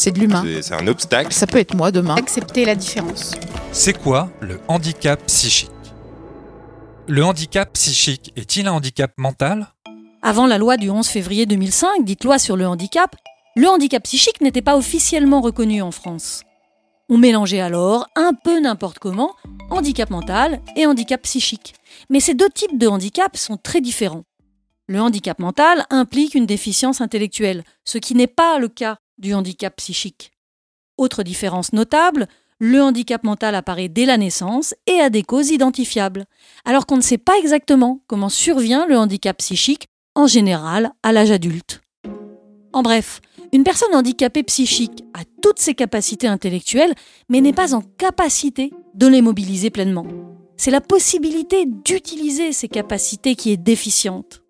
C'est de l'humain. C'est- un obstacle. Ça peut être moi demain. Accepter la différence. C'est quoi le handicap psychique? Le handicap psychique est-il un handicap mental? Avant la loi du 11 février 2005, dite loi sur le handicap, le handicap psychique n'était pas officiellement reconnu en France. On mélangeait alors, un peu n'importe comment, handicap mental et handicap psychique. Mais ces deux types de handicap sont très différents. Le handicap mental implique une déficience intellectuelle, ce qui n'est pas le cas du handicap psychique. Autre différence notable, le handicap mental apparaît dès la naissance et a des causes identifiables, alors qu'on ne sait pas exactement comment survient le handicap psychique en général à l'âge adulte. En bref, une personne handicapée psychique a toutes ses capacités intellectuelles, mais n'est pas en capacité de les mobiliser pleinement. C'est la possibilité d'utiliser ces capacités qui est déficiente.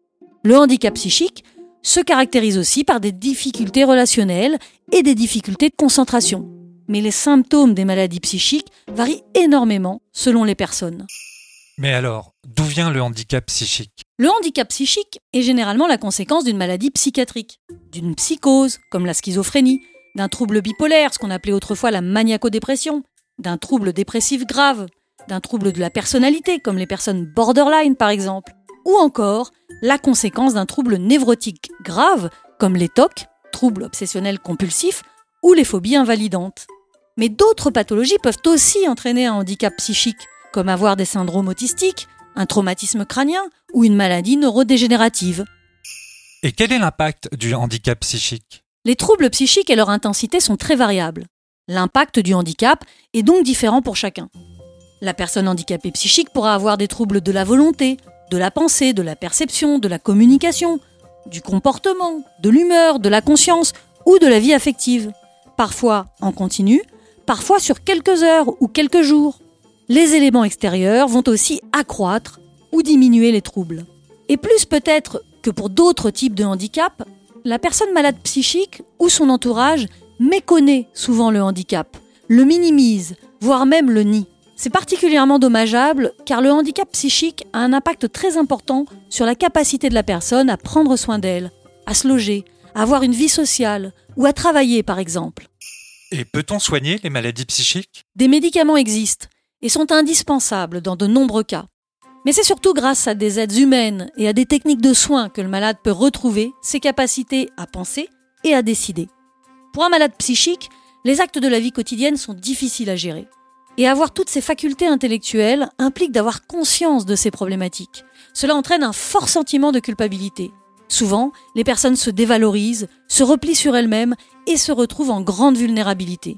Le handicap psychique se caractérise aussi par des difficultés relationnelles et des difficultés de concentration. Mais les symptômes des maladies psychiques varient énormément selon les personnes. Mais alors, d'où vient le handicap psychique? Le handicap psychique est généralement la conséquence d'une maladie psychiatrique, d'une psychose, comme la schizophrénie, d'un trouble bipolaire, ce qu'on appelait autrefois la maniaco-dépression, d'un trouble dépressif grave, d'un trouble de la personnalité, comme les personnes borderline par exemple, ou encore la conséquence d'un trouble névrotique grave, comme les TOC, troubles obsessionnels compulsifs, ou les phobies invalidantes. Mais d'autres pathologies peuvent aussi entraîner un handicap psychique, comme avoir des syndromes autistiques, un traumatisme crânien ou une maladie neurodégénérative. Et quel est l'impact du handicap psychique? Les troubles psychiques et leur intensité sont très variables. L'impact du handicap est donc différent pour chacun. La personne handicapée psychique pourra avoir des troubles de la volonté, de la pensée, de la perception, de la communication, du comportement, de l'humeur, de la conscience ou de la vie affective. Parfois en continu, parfois sur quelques heures ou quelques jours. Les éléments extérieurs vont aussi accroître ou diminuer les troubles. Et plus peut-être que pour d'autres types de handicap, la personne malade psychique ou son entourage méconnaît souvent le handicap, le minimise, voire même le nie. C'est particulièrement dommageable car le handicap psychique a un impact très important sur la capacité de la personne à prendre soin d'elle, à se loger, à avoir une vie sociale ou à travailler par exemple. Et peut-on soigner les maladies psychiques? Des médicaments existent et sont indispensables dans de nombreux cas. Mais c'est surtout grâce à des aides humaines et à des techniques de soins que le malade peut retrouver ses capacités à penser et à décider. Pour un malade psychique, les actes de la vie quotidienne sont difficiles à gérer. Et avoir toutes ces facultés intellectuelles implique d'avoir conscience de ces problématiques. Cela entraîne un fort sentiment de culpabilité. Souvent, les personnes se dévalorisent, se replient sur elles-mêmes et se retrouvent en grande vulnérabilité.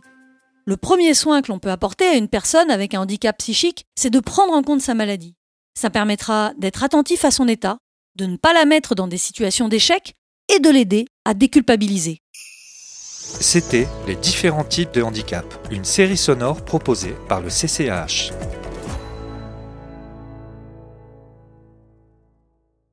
Le premier soin que l'on peut apporter à une personne avec un handicap psychique, c'est de prendre en compte sa maladie. Ça permettra d'être attentif à son état, de ne pas la mettre dans des situations d'échec et de l'aider à déculpabiliser. C'était Les différents types de handicap, une série sonore proposée par le CCAH.